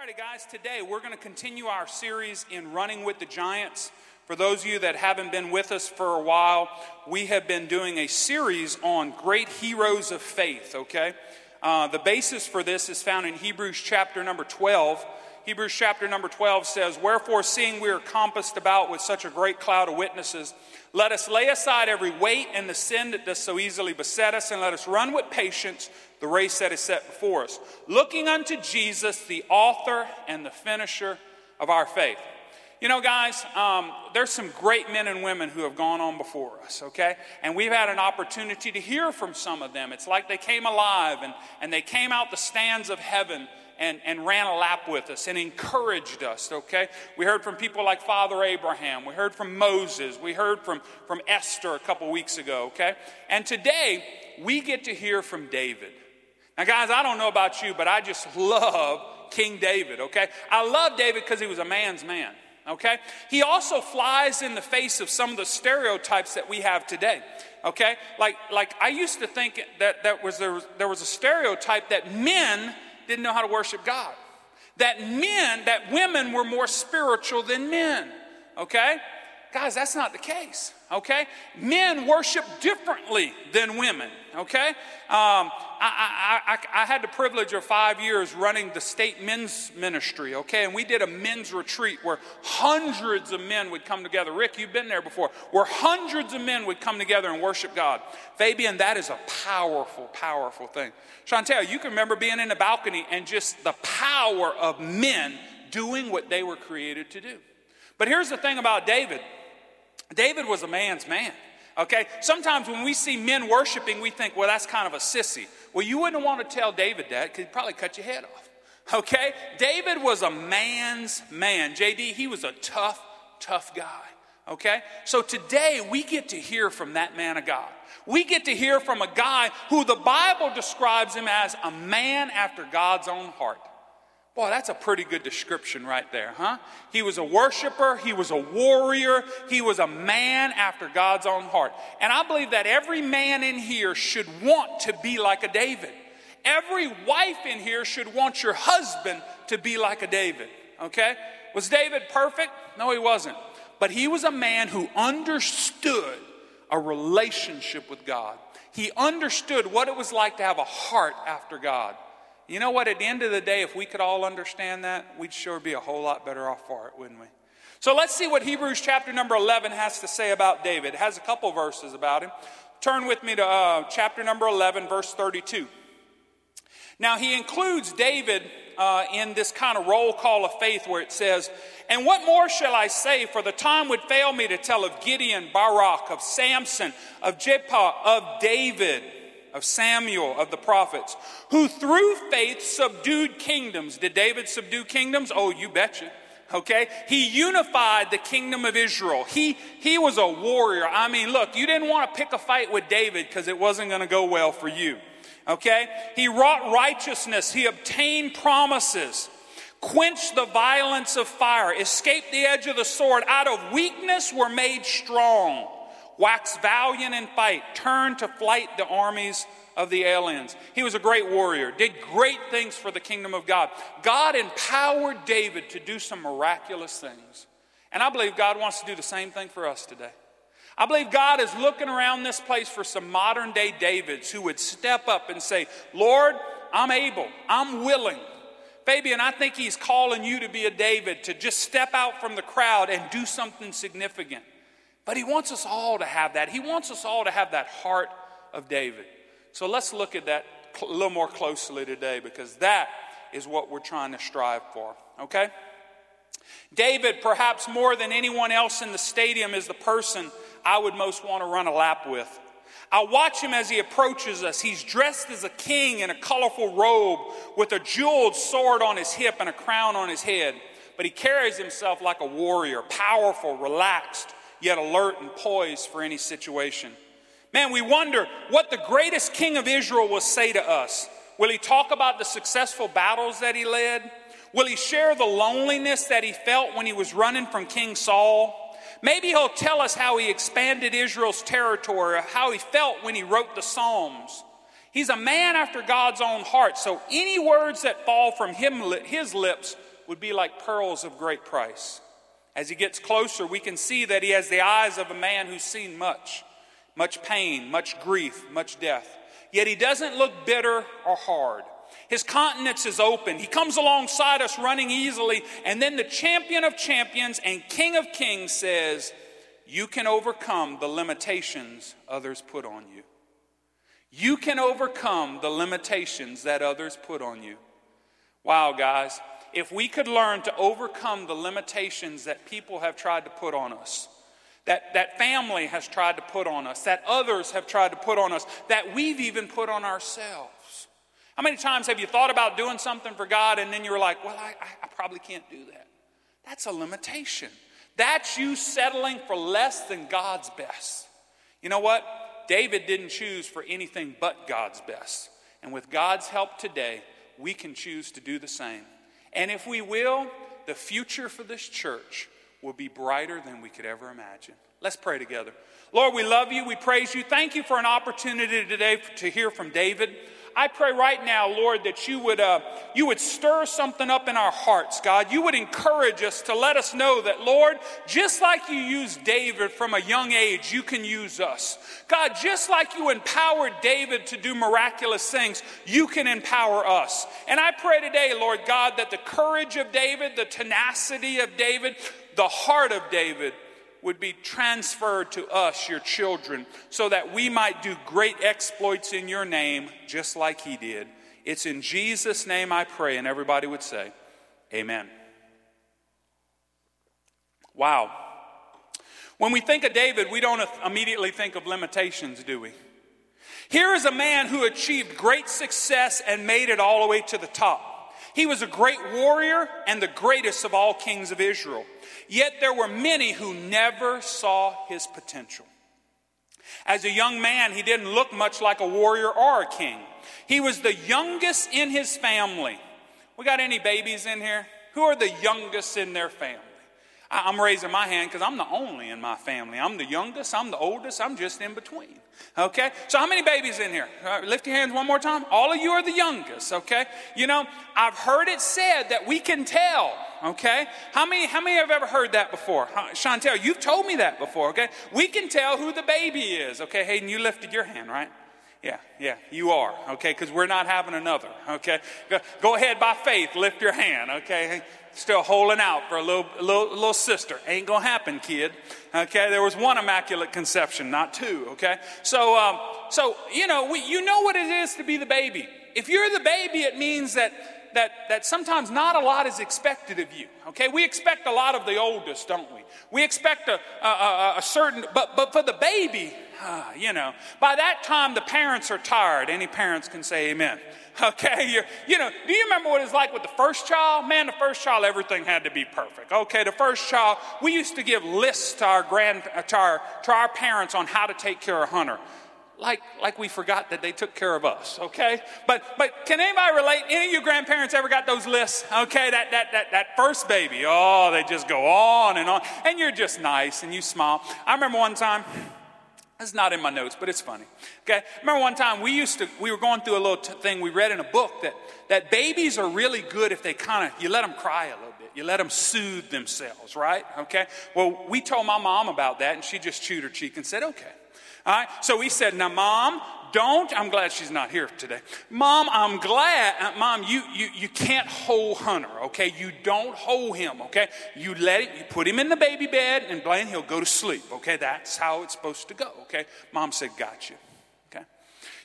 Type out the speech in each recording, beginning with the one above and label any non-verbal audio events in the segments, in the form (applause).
righty, guys, today we're going to continue our series in Running with the Giants. For those of you that haven't been with us for a while, we have been doing a series on great heroes of faith, okay? Uh, the basis for this is found in Hebrews chapter number 12. Hebrews chapter number 12 says, Wherefore, seeing we are compassed about with such a great cloud of witnesses, let us lay aside every weight and the sin that does so easily beset us, and let us run with patience the race that is set before us, looking unto Jesus, the author and the finisher of our faith. You know, guys, um, there's some great men and women who have gone on before us, okay? And we've had an opportunity to hear from some of them. It's like they came alive and, and they came out the stands of heaven and, and ran a lap with us and encouraged us, okay? We heard from people like Father Abraham. We heard from Moses. We heard from, from Esther a couple weeks ago, okay? And today, we get to hear from David. Now, guys, I don't know about you, but I just love King David, okay? I love David because he was a man's man, okay? He also flies in the face of some of the stereotypes that we have today, okay? Like, like I used to think that, that was, there, was, there was a stereotype that men didn't know how to worship God. That men, that women were more spiritual than men. Okay? Guys, that's not the case. Okay? Men worship differently than women. Okay? Um, I, I, I, I, had the privilege of five years running the state men's ministry, okay? And we did a men's retreat where hundreds of men would come together. Rick, you've been there before, where hundreds of men would come together and worship God. Fabian, that is a powerful, powerful thing. Chantel, you can remember being in the balcony and just the power of men doing what they were created to do. But here's the thing about David David was a man's man. Okay? Sometimes when we see men worshiping, we think, well, that's kind of a sissy. Well, you wouldn't want to tell David that because he'd probably cut your head off. (laughs) Okay? David was a man's man. JD, he was a tough, tough guy. Okay? So today we get to hear from that man of God. We get to hear from a guy who the Bible describes him as a man after God's own heart. Boy, that's a pretty good description right there, huh? He was a worshiper, he was a warrior, he was a man after God's own heart. And I believe that every man in here should want to be like a David. Every wife in here should want your husband to be like a David, okay? Was David perfect? No, he wasn't. But he was a man who understood a relationship with God. He understood what it was like to have a heart after God. You know what? At the end of the day, if we could all understand that, we'd sure be a whole lot better off for it, wouldn't we? So let's see what Hebrews chapter number 11 has to say about David. It has a couple verses about him. Turn with me to uh, chapter number 11, verse 32. Now, he includes David uh, in this kind of roll call of faith where it says, And what more shall I say? For the time would fail me to tell of Gideon, Barak, of Samson, of Jephthah, of David of Samuel, of the prophets, who through faith subdued kingdoms. Did David subdue kingdoms? Oh, you betcha. Okay? He unified the kingdom of Israel. He, he was a warrior. I mean, look, you didn't want to pick a fight with David because it wasn't going to go well for you. Okay? He wrought righteousness. He obtained promises, quenched the violence of fire, escaped the edge of the sword. Out of weakness were made strong Wax valiant in fight, turn to flight the armies of the aliens. He was a great warrior, did great things for the kingdom of God. God empowered David to do some miraculous things. And I believe God wants to do the same thing for us today. I believe God is looking around this place for some modern day Davids who would step up and say, Lord, I'm able, I'm willing. Fabian, I think He's calling you to be a David, to just step out from the crowd and do something significant. But he wants us all to have that. He wants us all to have that heart of David. So let's look at that a little more closely today because that is what we're trying to strive for. Okay? David, perhaps more than anyone else in the stadium, is the person I would most want to run a lap with. I watch him as he approaches us. He's dressed as a king in a colorful robe with a jeweled sword on his hip and a crown on his head. But he carries himself like a warrior, powerful, relaxed, yet alert and poised for any situation. Man, we wonder what the greatest king of Israel will say to us. Will he talk about the successful battles that he led? Will he share the loneliness that he felt when he was running from King Saul? Maybe he'll tell us how he expanded Israel's territory, or how he felt when he wrote the Psalms. He's a man after God's own heart, so any words that fall from him, his lips would be like pearls of great price. As he gets closer, we can see that he has the eyes of a man who's seen much, much pain, much grief, much death. Yet he doesn't look bitter or hard. His countenance is open. He comes alongside us running easily. And then the champion of champions and king of kings says, You can overcome the limitations others put on you. You can overcome the limitations that others put on you. Wow, guys, if we could learn to overcome the limitations that people have tried to put on us, that, that family has tried to put on us, that others have tried to put on us, that we've even put on ourselves. How many times have you thought about doing something for God and then you were like, well, I, I probably can't do that? That's a limitation. That's you settling for less than God's best. You know what? David didn't choose for anything but God's best. And with God's help today, we can choose to do the same. And if we will, the future for this church will be brighter than we could ever imagine. Let's pray together. Lord, we love you. We praise you. Thank you for an opportunity today to hear from David. I pray right now, Lord, that you would, uh, you would stir something up in our hearts, God. You would encourage us to let us know that, Lord, just like you used David from a young age, you can use us. God, just like you empowered David to do miraculous things, you can empower us. And I pray today, Lord God, that the courage of David, the tenacity of David, the heart of David, would be transferred to us, your children, so that we might do great exploits in your name, just like he did. It's in Jesus' name I pray, and everybody would say, Amen. Wow. When we think of David, we don't immediately think of limitations, do we? Here is a man who achieved great success and made it all the way to the top. He was a great warrior and the greatest of all kings of Israel. Yet there were many who never saw his potential. As a young man, he didn't look much like a warrior or a king. He was the youngest in his family. We got any babies in here? Who are the youngest in their family? I'm raising my hand because I'm the only in my family. I'm the youngest, I'm the oldest, I'm just in between. Okay? So, how many babies in here? Uh, lift your hands one more time. All of you are the youngest, okay? You know, I've heard it said that we can tell, okay? How many, how many have ever heard that before? Chantel, you've told me that before, okay? We can tell who the baby is, okay? Hayden, you lifted your hand, right? Yeah, yeah, you are, okay? Because we're not having another, okay? Go, go, ahead by faith, lift your hand, okay? Still holding out for a little, little, little sister. Ain't gonna happen, kid, okay? There was one immaculate conception, not two, okay? So, um, so you know, we, you know what it is to be the baby. If you're the baby, it means that that, that sometimes not a lot is expected of you. Okay, we expect a lot of the oldest, don't we? We expect a, a, a certain, but, but for the baby, uh, you know, by that time the parents are tired. Any parents can say amen. (laughs) Okay, You're, you know, do you remember what it's like with the first child? Man, the first child, everything had to be perfect. Okay, the first child, we used to give lists to our grand, to our, to our parents on how to take care of Hunter like, like we forgot that they took care of us, okay? But, but can anybody relate? Any of your grandparents ever got those lists? Okay, that, that, that, that first baby, oh, they just go on and on. And you're just nice and you smile. I remember one time, it's not in my notes, but it's funny. Okay, remember one time we used to we were going through a little t- thing we read in a book that that babies are really good if they kind of you let them cry a little bit, you let them soothe themselves, right? Okay. Well, we told my mom about that, and she just chewed her cheek and said, "Okay." All right? So he said, Now, mom, don't, I'm glad she's not here today. Mom, I'm glad, uh, mom, you, you, you can't hold Hunter, okay? You don't hold him, okay? You let it, you put him in the baby bed and Blaine, he'll go to sleep, okay? That's how it's supposed to go, okay? Mom said, Got you, okay?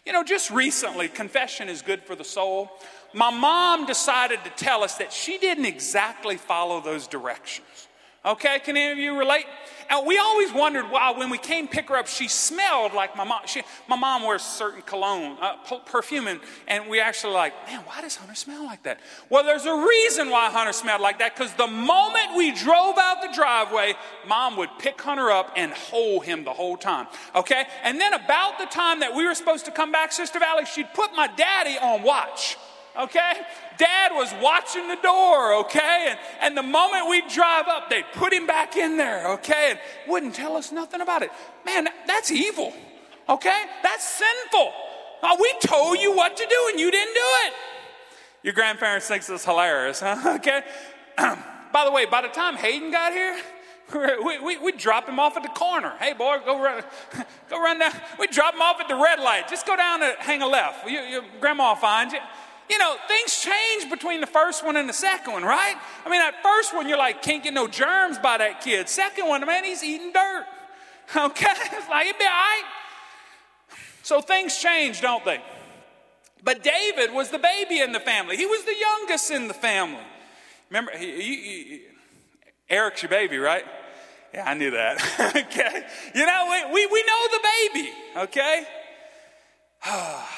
You know, just recently, confession is good for the soul. My mom decided to tell us that she didn't exactly follow those directions. Okay, can any of you relate? And we always wondered why when we came pick her up, she smelled like my mom. She, my mom wears certain cologne, uh, perfume, and, and we actually like, man, why does Hunter smell like that? Well, there's a reason why Hunter smelled like that because the moment we drove out the driveway, mom would pick Hunter up and hold him the whole time. Okay, and then about the time that we were supposed to come back, Sister Valley, she'd put my daddy on watch okay? Dad was watching the door, okay? And, and the moment we drive up, they'd put him back in there, okay? And wouldn't tell us nothing about it. Man, that's evil, okay? That's sinful. Now, we told you what to do and you didn't do it. Your grandparents think this hilarious, huh? (laughs) Okay? (clears throat) by the way, by the time Hayden got here, (laughs) we, we, we drop him off at the corner. Hey, boy, go run, (laughs) go run down. We drop him off at the red light. Just go down and hang a left. You, your grandma will find you. You know, things change between the first one and the second one, right? I mean, that first one, you're like, can't get no germs by that kid. Second one, man, he's eating dirt. (laughs) Okay? It's like, it'd be all right. So things change, don't they? But David was the baby in the family. He was the youngest in the family. Remember, he, he, he, Eric's your baby, right? Yeah, I knew that. (laughs) okay. You know, we, we, we know the baby, okay? (sighs) Ah.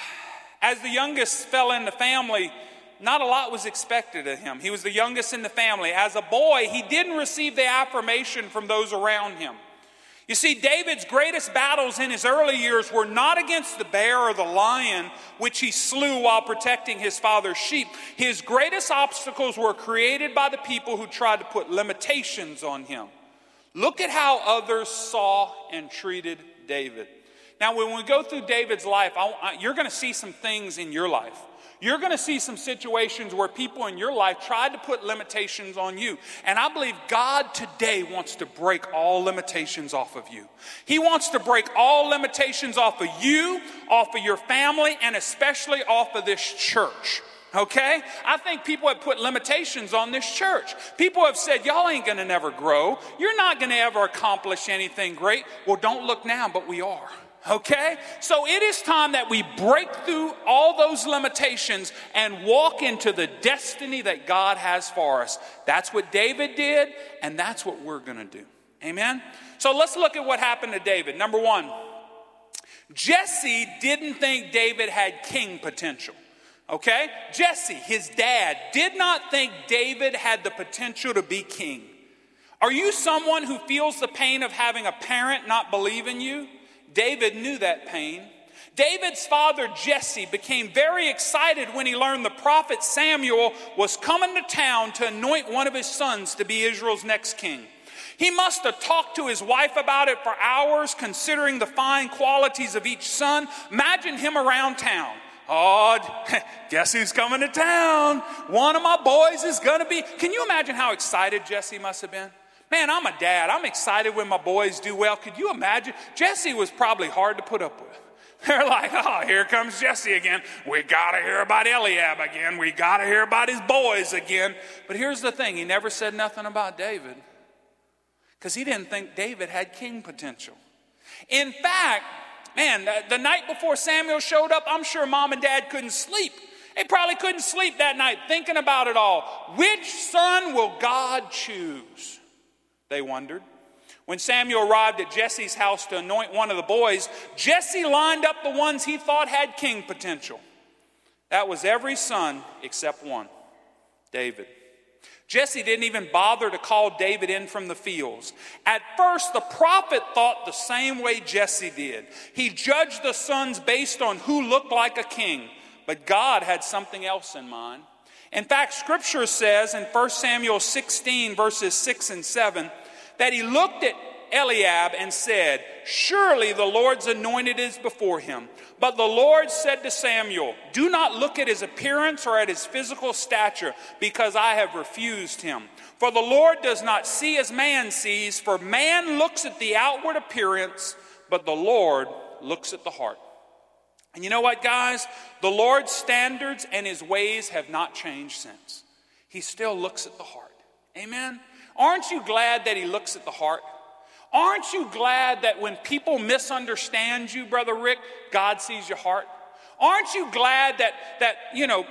As the youngest fell in the family, not a lot was expected of him. He was the youngest in the family. As a boy, he didn't receive the affirmation from those around him. You see, David's greatest battles in his early years were not against the bear or the lion, which he slew while protecting his father's sheep. His greatest obstacles were created by the people who tried to put limitations on him. Look at how others saw and treated David. Now, when we go through David's life, I, you're going to see some things in your life. You're going to see some situations where people in your life tried to put limitations on you. And I believe God today wants to break all limitations off of you. He wants to break all limitations off of you, off of your family, and especially off of this church. Okay? I think people have put limitations on this church. People have said, Y'all ain't gonna never grow. You're not gonna ever accomplish anything great. Well, don't look now, but we are. Okay? So it is time that we break through all those limitations and walk into the destiny that God has for us. That's what David did, and that's what we're going to do. Amen? So let's look at what happened to David. Number one, Jesse didn't think David had king potential. Okay? Jesse, his dad, did not think David had the potential to be king. Are you someone who feels the pain of having a parent not believe in you? David knew that pain. David's father, Jesse, became very excited when he learned the prophet Samuel was coming to town to anoint one of his sons to be Israel's next king. He must have talked to his wife about it for hours, considering the fine qualities of each son. Imagine him around town. Oh, (laughs) guess who's coming to town? One of my boys is going to be. Can you imagine how excited Jesse must have been? Man, I'm a dad. I'm excited when my boys do well. Could you imagine? Jesse was probably hard to put up with. (laughs) They're like, oh, here comes Jesse again. We got to hear about Eliab again. We got to hear about his boys again. But here's the thing he never said nothing about David because he didn't think David had king potential. In fact, man, the, the night before Samuel showed up, I'm sure mom and dad couldn't sleep. They probably couldn't sleep that night thinking about it all. Which son will God choose? They wondered. When Samuel arrived at Jesse's house to anoint one of the boys, Jesse lined up the ones he thought had king potential. That was every son except one David. Jesse didn't even bother to call David in from the fields. At first, the prophet thought the same way Jesse did. He judged the sons based on who looked like a king, but God had something else in mind. In fact, scripture says in 1 Samuel 16, verses 6 and 7, that he looked at Eliab and said, Surely the Lord's anointed is before him. But the Lord said to Samuel, Do not look at his appearance or at his physical stature, because I have refused him. For the Lord does not see as man sees, for man looks at the outward appearance, but the Lord looks at the heart. And you know what, guys? The Lord's standards and his ways have not changed since. He still looks at the heart. Amen? Aren't you glad that he looks at the heart? Aren't you glad that when people misunderstand you, Brother Rick, God sees your heart? Aren't you glad that, that you know,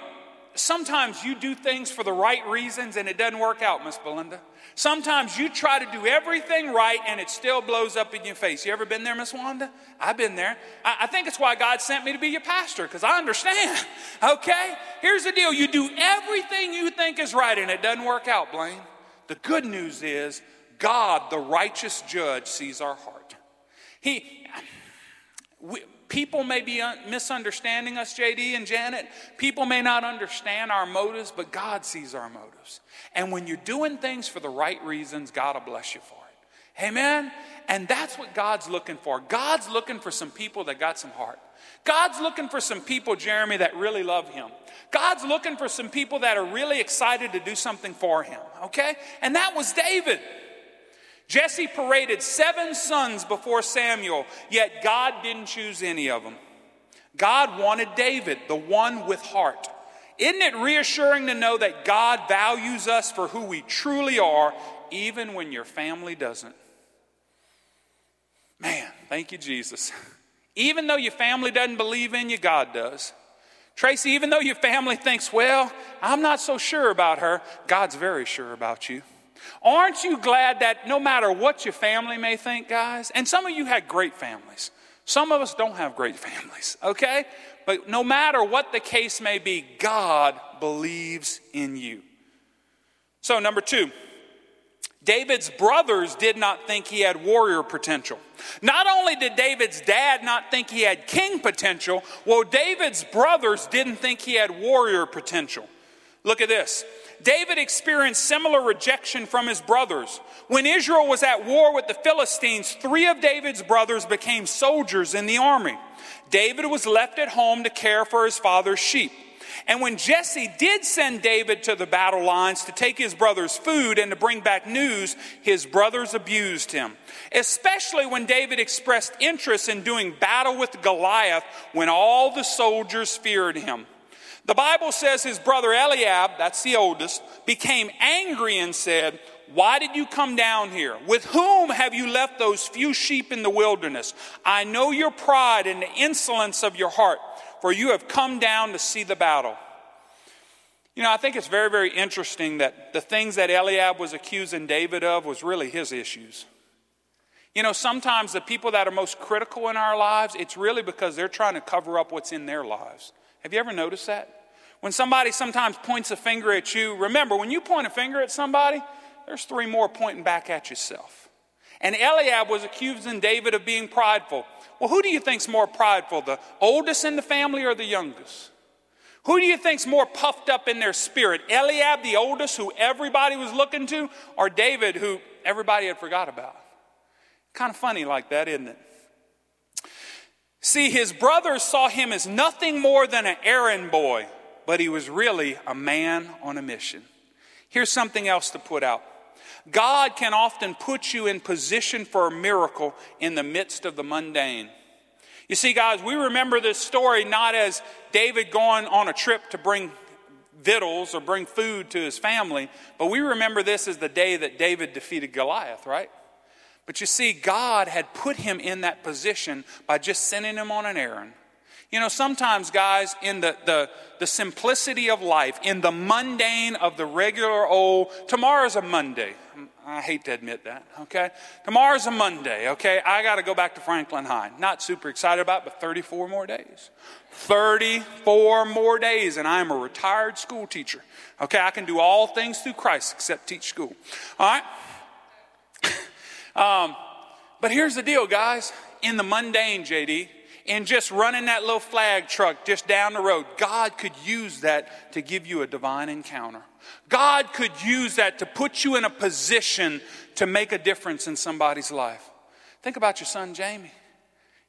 sometimes you do things for the right reasons and it doesn't work out, Miss Belinda? Sometimes you try to do everything right and it still blows up in your face. You ever been there, Miss Wanda? I've been there. I, I think it's why God sent me to be your pastor, because I understand. (laughs) Okay? Here's the deal you do everything you think is right and it doesn't work out, Blaine. The good news is God, the righteous judge, sees our heart. He, we, people may be misunderstanding us, JD and Janet. People may not understand our motives, but God sees our motives. And when you're doing things for the right reasons, God will bless you for it. Amen? And that's what God's looking for. God's looking for some people that got some heart. God's looking for some people, Jeremy, that really love Him. God's looking for some people that are really excited to do something for Him, okay? And that was David. Jesse paraded seven sons before Samuel, yet God didn't choose any of them. God wanted David, the one with heart. Isn't it reassuring to know that God values us for who we truly are, even when your family doesn't? Man, thank you, Jesus. (laughs) Even though your family doesn't believe in you, God does. Tracy, even though your family thinks, well, I'm not so sure about her, God's very sure about you. Aren't you glad that no matter what your family may think, guys, and some of you had great families, some of us don't have great (laughs) families, okay? But no matter what the case may be, God believes in you. So, number two, David's brothers did not think he had warrior potential. Not only did David's dad not think he had king potential, well, David's brothers didn't think he had warrior potential. Look at this. David experienced similar rejection from his brothers. When Israel was at war with the Philistines, three of David's brothers became soldiers in the army. David was left at home to care for his father's sheep. And when Jesse did send David to the battle lines to take his brother's food and to bring back news, his brothers abused him. Especially when David expressed interest in doing battle with Goliath when all the soldiers feared him. The Bible says his brother Eliab, that's the oldest, became angry and said, why did you come down here? With whom have you left those few sheep in the wilderness? I know your pride and the insolence of your heart, for you have come down to see the battle. You know, I think it's very, very interesting that the things that Eliab was accusing David of was really his issues. You know, sometimes the people that are most critical in our lives, it's really because they're trying to cover up what's in their lives. Have you ever noticed that? When somebody sometimes points a finger at you, remember, when you point a finger at somebody, there's three more pointing back at yourself. And Eliab was accusing David of being prideful. Well, who do you think's more prideful, the oldest in the family or the youngest? Who do you think's more puffed up in their spirit? Eliab, the oldest, who everybody was looking to, or David, who everybody had forgot about? Kind of funny like that, isn't it? See, his brothers saw him as nothing more than an errand boy, but he was really a man on a mission. Here's something else to put out God can often put you in position for a miracle in the midst of the mundane. You see, guys, we remember this story not as David going on a trip to bring victuals or bring food to his family, but we remember this as the day that David defeated Goliath, right? But you see, God had put him in that position by just sending him on an errand. You know, sometimes, guys, in the, the, the simplicity of life, in the mundane of the regular old, tomorrow's a Monday. I hate to admit that, okay? Tomorrow's a Monday, okay? I got to go back to Franklin High. Not super excited about, but 34 more days. 34 more days, and I am a retired school teacher. Okay, I can do all things through Christ except teach school. All right? Um, but here's the deal, guys. In the mundane, JD, in just running that little flag truck just down the road, God could use that to give you a divine encounter. God could use that to put you in a position to make a difference in somebody's life. Think about your son, Jamie.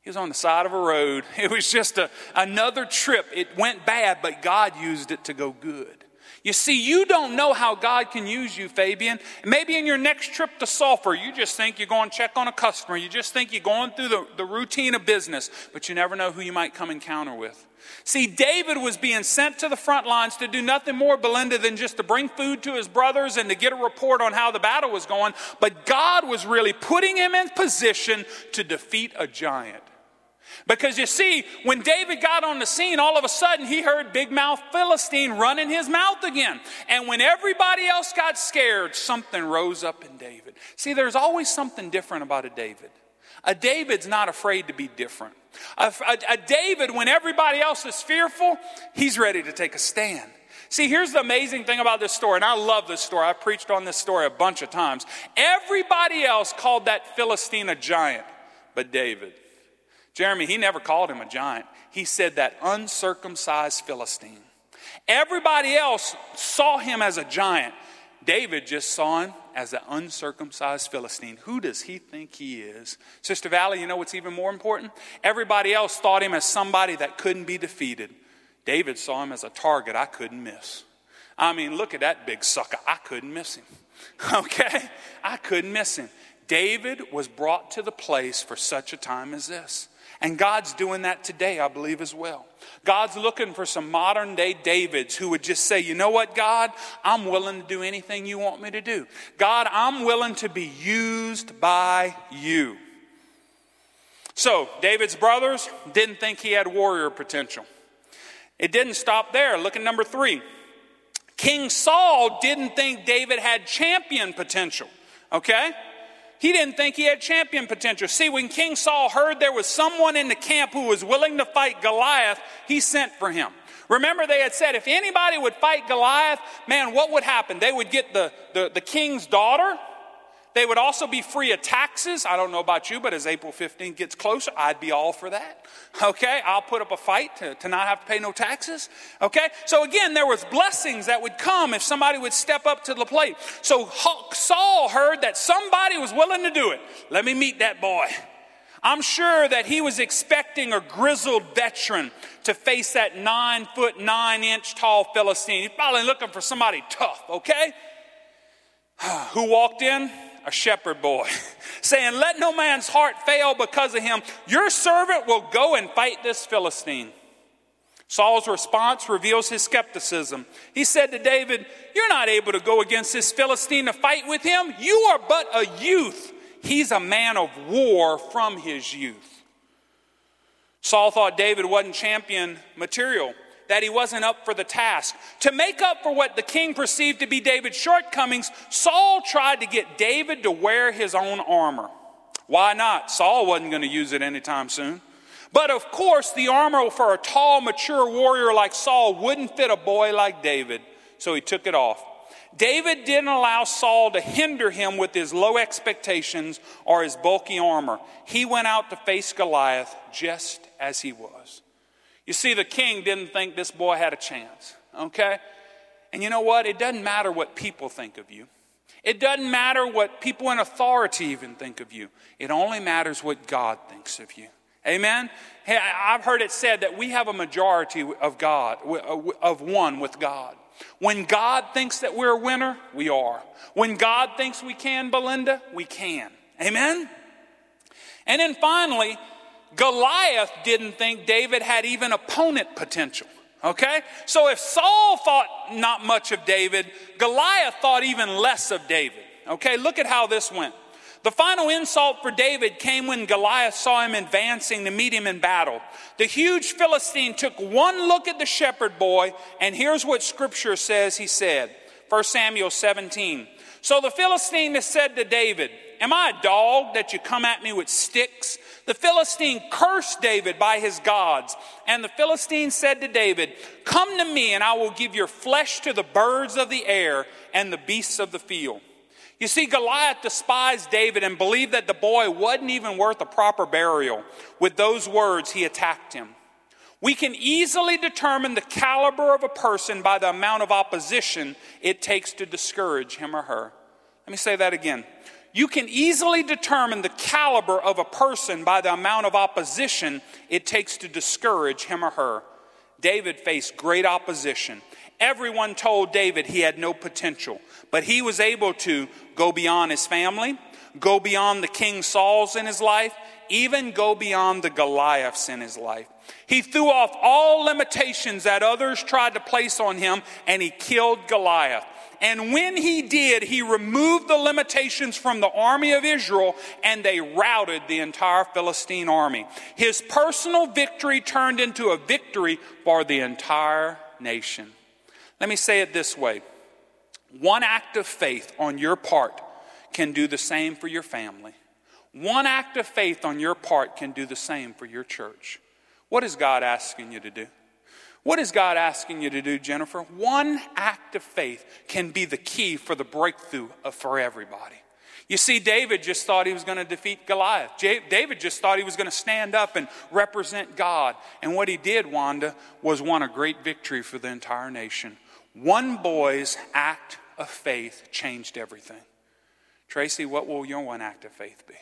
He was on the side of a road. (laughs) It was just a, another trip. It went bad, but God used it to go good. You see, you don't know how God can use you, Fabian. Maybe in your next trip to Sulphur, you just think you're going to check on a customer. You just think you're going through the, the routine of business, but you never know who you might come encounter with. See, David was being sent to the front lines to do nothing more, Belinda, than just to bring food to his brothers and to get a report on how the battle was going. But God was really putting him in position to defeat a giant. Because you see, when David got on the scene, all of a sudden he heard big mouth Philistine running his mouth again. And when everybody else got scared, something rose up in David. See, there's always something different about a David. A David's not afraid to be different. A, a, a David, when everybody else is fearful, he's ready to take a stand. See, here's the amazing thing about this story, and I love this story. I've preached on this story a bunch of times. Everybody else called that Philistine a giant, but David. Jeremy, he never called him a giant. He said that uncircumcised Philistine. Everybody else saw him as a giant. David just saw him as an uncircumcised Philistine. Who does he think he is? Sister Valley, you know what's even more important? Everybody else thought him as somebody that couldn't be defeated. David saw him as a target I couldn't miss. I mean, look at that big sucker. I couldn't miss him. (laughs) Okay? I couldn't miss him. David was brought to the place for such a time as this. And God's doing that today, I believe, as well. God's looking for some modern day Davids who would just say, you know what, God, I'm willing to do anything you want me to do. God, I'm willing to be used by you. So, David's brothers didn't think he had warrior potential. It didn't stop there. Look at number three. King Saul didn't think David had champion potential. Okay? He didn't think he had champion potential. See, when King Saul heard there was someone in the camp who was willing to fight Goliath, he sent for him. Remember, they had said if anybody would fight Goliath, man, what would happen? They would get the, the, the king's daughter, they would also be free of taxes. I don't know about you, but as April 15th gets closer, I'd be all for that. Okay, I'll put up a fight to, to not have to pay no taxes. Okay, so again, there was blessings that would come if somebody would step up to the plate. So Saul heard that somebody was willing to do it. Let me meet that boy. I'm sure that he was expecting a grizzled veteran to face that nine foot, nine inch tall Philistine. He's probably looking for somebody tough, okay? (sighs) Who walked in? A shepherd boy, (laughs) saying, Let no man's heart fail because of him. Your servant will go and fight this Philistine. Saul's response reveals his skepticism. He said to David, You're not able to go against this Philistine to fight with him. You are but a youth. He's a man of war from his youth. Saul thought David wasn't champion material that he wasn't up for the task. To make up for what the king perceived to be David's shortcomings, Saul tried to get David to wear his own armor. Why not? Saul wasn't going to use it anytime soon. But of course, the armor for a tall, mature warrior like Saul wouldn't fit a boy like David, so he took it off. David didn't allow Saul to hinder him with his low expectations or his bulky armor. He went out to face Goliath just as he was. You see, the king didn't think this boy had a chance, okay? And you know what? It doesn't matter what people think of you. It doesn't matter what people in authority even think of you. It only matters what God thinks of you. Amen? Hey, I've heard it said that we have a majority of God, uh, of one with God. When God thinks that we're a winner, we are. When God thinks we can, Belinda, we can. Amen? And then finally, Goliath didn't think David had even opponent potential. Okay? So if Saul thought not much of David, Goliath thought even less of David. Okay? Look at how this went. The final insult for David came when Goliath saw him advancing to meet him in battle. The huge Philistine took one look at the shepherd boy, and here's what scripture says he said 1 Samuel 17. So the Philistine said to David, Am I a dog that you come at me with sticks? The Philistine cursed David by his gods. And the Philistine said to David, Come to me, and I will give your flesh to the birds of the air and the beasts of the field. You see, Goliath despised David and believed that the boy wasn't even worth a proper burial. With those words, he attacked him. We can easily determine the caliber of a person by the amount of opposition it takes to discourage him or her. Let me say that again. You can easily determine the caliber of a person by the amount of opposition it takes to discourage him or her. David faced great opposition. Everyone told David he had no potential, but he was able to go beyond his family, go beyond the King Sauls in his life, even go beyond the Goliaths in his life. He threw off all limitations that others tried to place on him and he killed Goliath. And when he did, he removed the limitations from the army of Israel and they routed the entire Philistine army. His personal victory turned into a victory for the entire nation. Let me say it this way one act of faith on your part can do the same for your family. One act of faith on your part can do the same for your church. What is God asking you to do? What is God asking you to do, Jennifer? One act of faith can be the key for the breakthrough of, for everybody. You see, David just thought he was going to defeat Goliath. David just thought he was going to stand up and represent God. And what he did, Wanda, was won a great victory for the entire nation. One boy's act of faith changed everything. Tracy, what will your one act of faith be?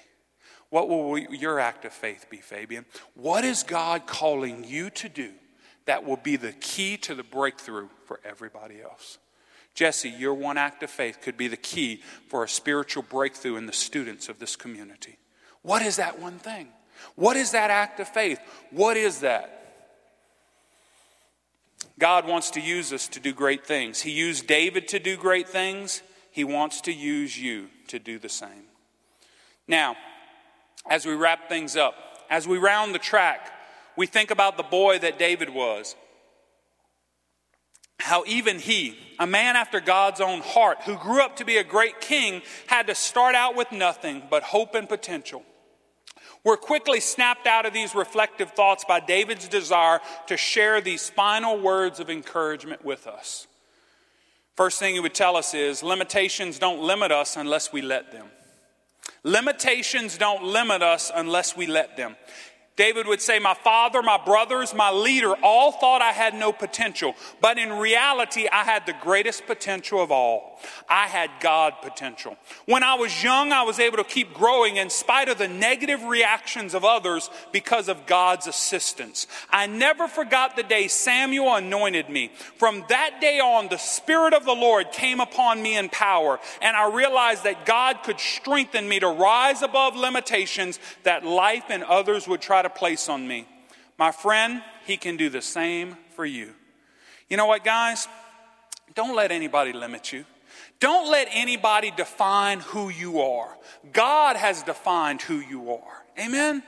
What will your act of faith be, Fabian? What is God calling you to do that will be the key to the breakthrough for everybody else? Jesse, your one act of faith could be the key for a spiritual breakthrough in the students of this community. What is that one thing? What is that act of faith? What is that? God wants to use us to do great things. He used David to do great things. He wants to use you to do the same. Now, as we wrap things up, as we round the track, we think about the boy that David was. How even he, a man after God's own heart, who grew up to be a great king, had to start out with nothing but hope and potential. We're quickly snapped out of these reflective thoughts by David's desire to share these final words of encouragement with us. First thing he would tell us is limitations don't limit us unless we let them. Limitations don't limit us unless we let them. David would say, My father, my brothers, my leader all thought I had no potential, but in reality, I had the greatest potential of all. I had God potential. When I was young, I was able to keep growing in spite of the negative reactions of others because of God's assistance. I never forgot the day Samuel anointed me. From that day on, the Spirit of the Lord came upon me in power, and I realized that God could strengthen me to rise above limitations that life and others would try to place on me. My friend, He can do the same for you. You know what, guys? Don't let anybody limit you. Don't let anybody define who you are. God has defined who you are. Amen?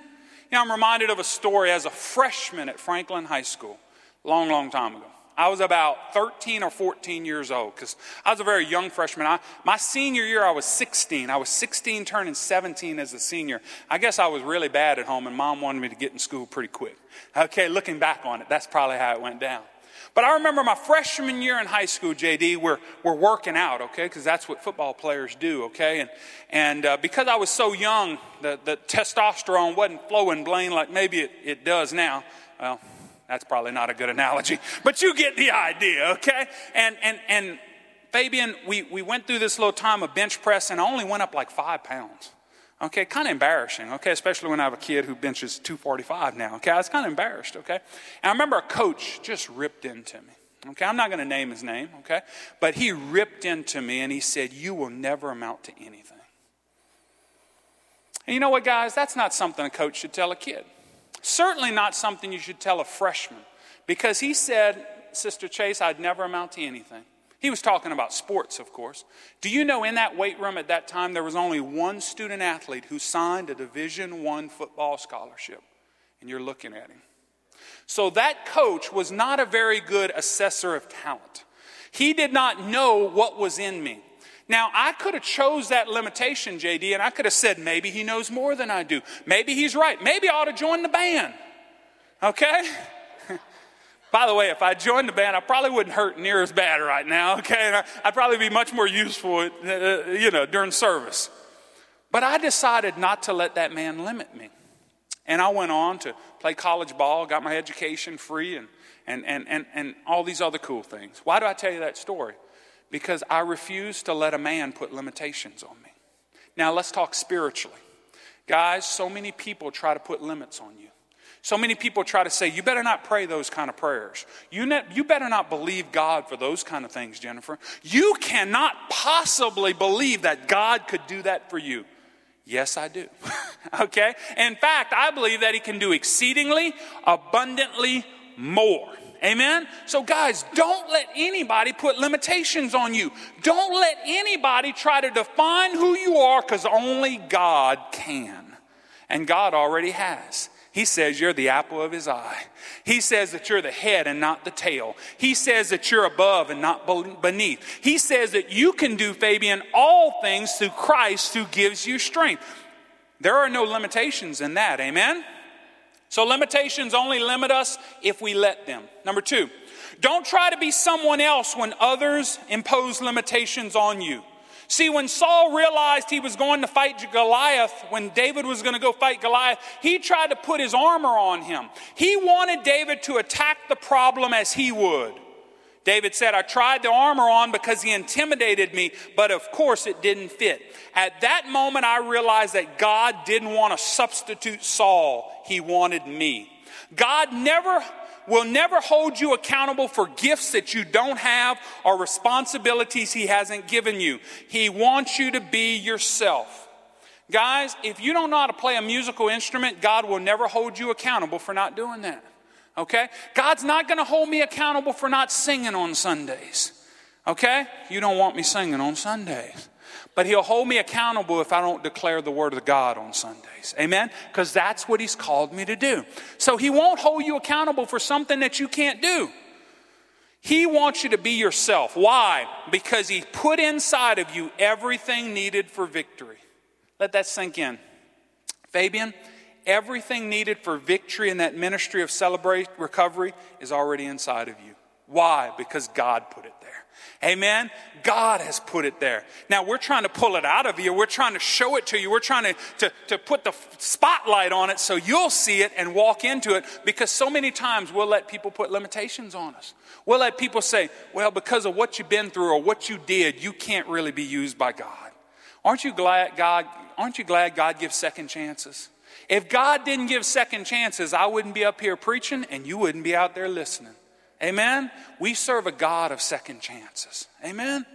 You know, I'm reminded of a story as a freshman at Franklin High School, long, long time ago. I was about 13 or 14 years old because I was a very young freshman. I, my senior year, I was 16. I was 16, turning 17 as a senior. I guess I was really bad at home, and mom wanted me to get in school pretty quick. Okay, looking back on it, that's probably how it went down. But I remember my freshman year in high school, JD, we're, we're working out, okay, because that's what football players do, okay? And, and uh, because I was so young, the, the testosterone wasn't flowing Blaine like maybe it, it does now. Well, that's probably not a good analogy, (laughs) but you get the idea, okay? And, and, and Fabian, we, we went through this little time of bench press and I only went up like five pounds. Okay, kind of embarrassing, okay, especially when I have a kid who benches 245 now, okay? I was kind of embarrassed, okay? And I remember a coach just ripped into me, okay? I'm not going to name his name, okay? But he ripped into me and he said, You will never amount to anything. And you know what, guys? That's not something a coach should tell a kid. Certainly not something you should tell a freshman because he said, Sister Chase, I'd never amount to anything. He was talking about sports, of course. Do you know in that weight room at that time there was only one student athlete who signed a Division 1 football scholarship? And you're looking at him. So that coach was not a very good assessor of talent. He did not know what was in me. Now, I could have chose that limitation, JD, and I could have said, maybe he knows more than I do. Maybe he's right. Maybe I ought to join the band. Okay? By the way, if I joined the band, I probably wouldn't hurt near as bad right now, (laughs) okay? I'd probably be much more useful, uh, uh, you know, during service. But I decided not to let that man limit me. And I went on to play college ball, got my education free, and, and, and, and, and all these other cool things. Why do I tell you that story? because I refuse to let a man put limitations on me. Now, let's talk spiritually. Guys, so many people try to put limits on you. So many people try to say, you better not pray those kind of prayers. You, ne- you better not believe God for those kind of things, Jennifer. You cannot possibly believe that God could do that for you. Yes, I do. (laughs) okay? In fact, I believe that He can do exceedingly, abundantly more. Amen? So, guys, don't let anybody put limitations on you. Don't let anybody try to define who you are because only God can. And God already has. He says you're the apple of his eye. He says that you're the head and not the tail. He says that you're above and not beneath. He says that you can do, Fabian, all things through Christ who gives you strength. There are no limitations in that. Amen? So limitations only limit us if we let them. Number two, don't try to be someone else when others impose limitations on you. See, when Saul realized he was going to fight Goliath, when David was going to go fight Goliath, he tried to put his armor on him. He wanted David to attack the problem as he would. David said, I tried the armor on because he intimidated me, but of course it didn't fit. At that moment, I realized that God didn't want to substitute Saul, he wanted me. God never will never hold you accountable for gifts that you don't have or responsibilities he hasn't given you. He wants you to be yourself. Guys, if you don't know how to play a musical instrument, God will never hold you accountable for not doing that. Okay? God's not going to hold me accountable for not singing on Sundays. Okay? You don't want me singing on Sundays. But he'll hold me accountable if I don't declare the word of God on Sundays. Amen? Because that's what he's called me to do. So he won't hold you accountable for something that you can't do. He wants you to be yourself. Why? Because he put inside of you everything needed for victory. Let that sink in. Fabian, Everything needed for victory in that ministry of celebrate recovery is already inside of you. Why? Because God put it there. Amen. God has put it there. Now we're trying to pull it out of you. We're trying to show it to you. We're trying to, to, to put the spotlight on it so you'll see it and walk into it because so many times we'll let people put limitations on us. We'll let people say, well, because of what you've been through or what you did, you can't really be used by God. Aren't you glad God, aren't you glad God gives second chances? If God didn't give second chances, I wouldn't be up here preaching and you wouldn't be out there listening. Amen? We serve a God of second chances. Amen?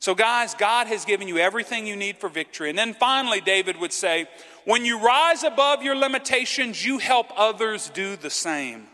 So, guys, God has given you everything you need for victory. And then finally, David would say, when you rise above your limitations, you help others do the same.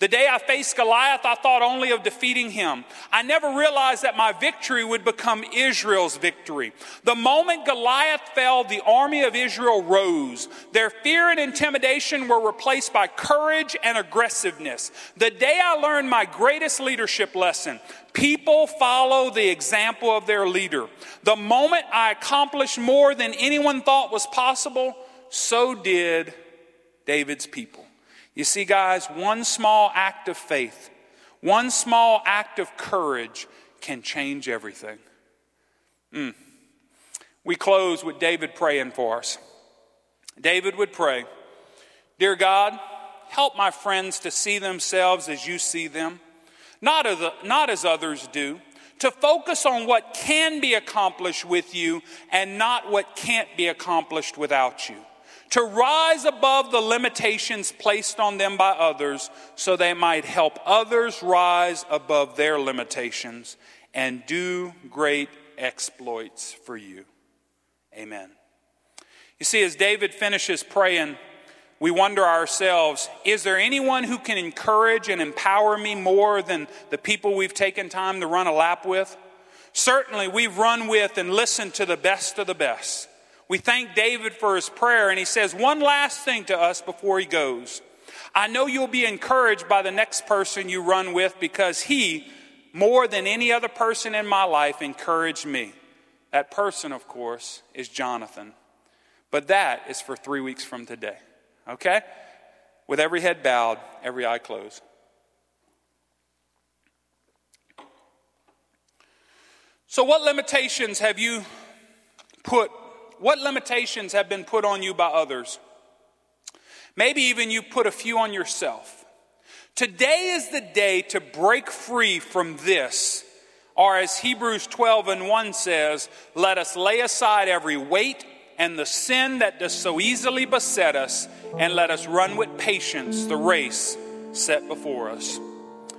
The day I faced Goliath, I thought only of defeating him. I never realized that my victory would become Israel's victory. The moment Goliath fell, the army of Israel rose. Their fear and intimidation were replaced by courage and aggressiveness. The day I learned my greatest leadership lesson, people follow the example of their leader. The moment I accomplished more than anyone thought was possible, so did David's people. You see, guys, one small act of faith, one small act of courage can change everything. Mm. We close with David praying for us. David would pray Dear God, help my friends to see themselves as you see them, not as, not as others do, to focus on what can be accomplished with you and not what can't be accomplished without you to rise above the limitations placed on them by others so they might help others rise above their limitations and do great exploits for you. Amen. You see, as David finishes praying, we wonder ourselves is there anyone who can encourage and empower me more than the people we've taken time to run a lap with? Certainly, we've run with and listened to the best of the best. We thank David for his prayer, and he says one last thing to us before he goes. I know you'll be encouraged by the next person you run with because he, more than any other person in my life, encouraged me. That person, of course, is Jonathan. But that is for three weeks from today. Okay? With every head bowed, every eye closed. So, what limitations have you put what limitations have been put on you by others? Maybe even you put a few on yourself. Today is the day to break free from this. Or as Hebrews 12 and 1 says, let us lay aside every weight and the sin that does so easily beset us, and let us run with patience the race set before us.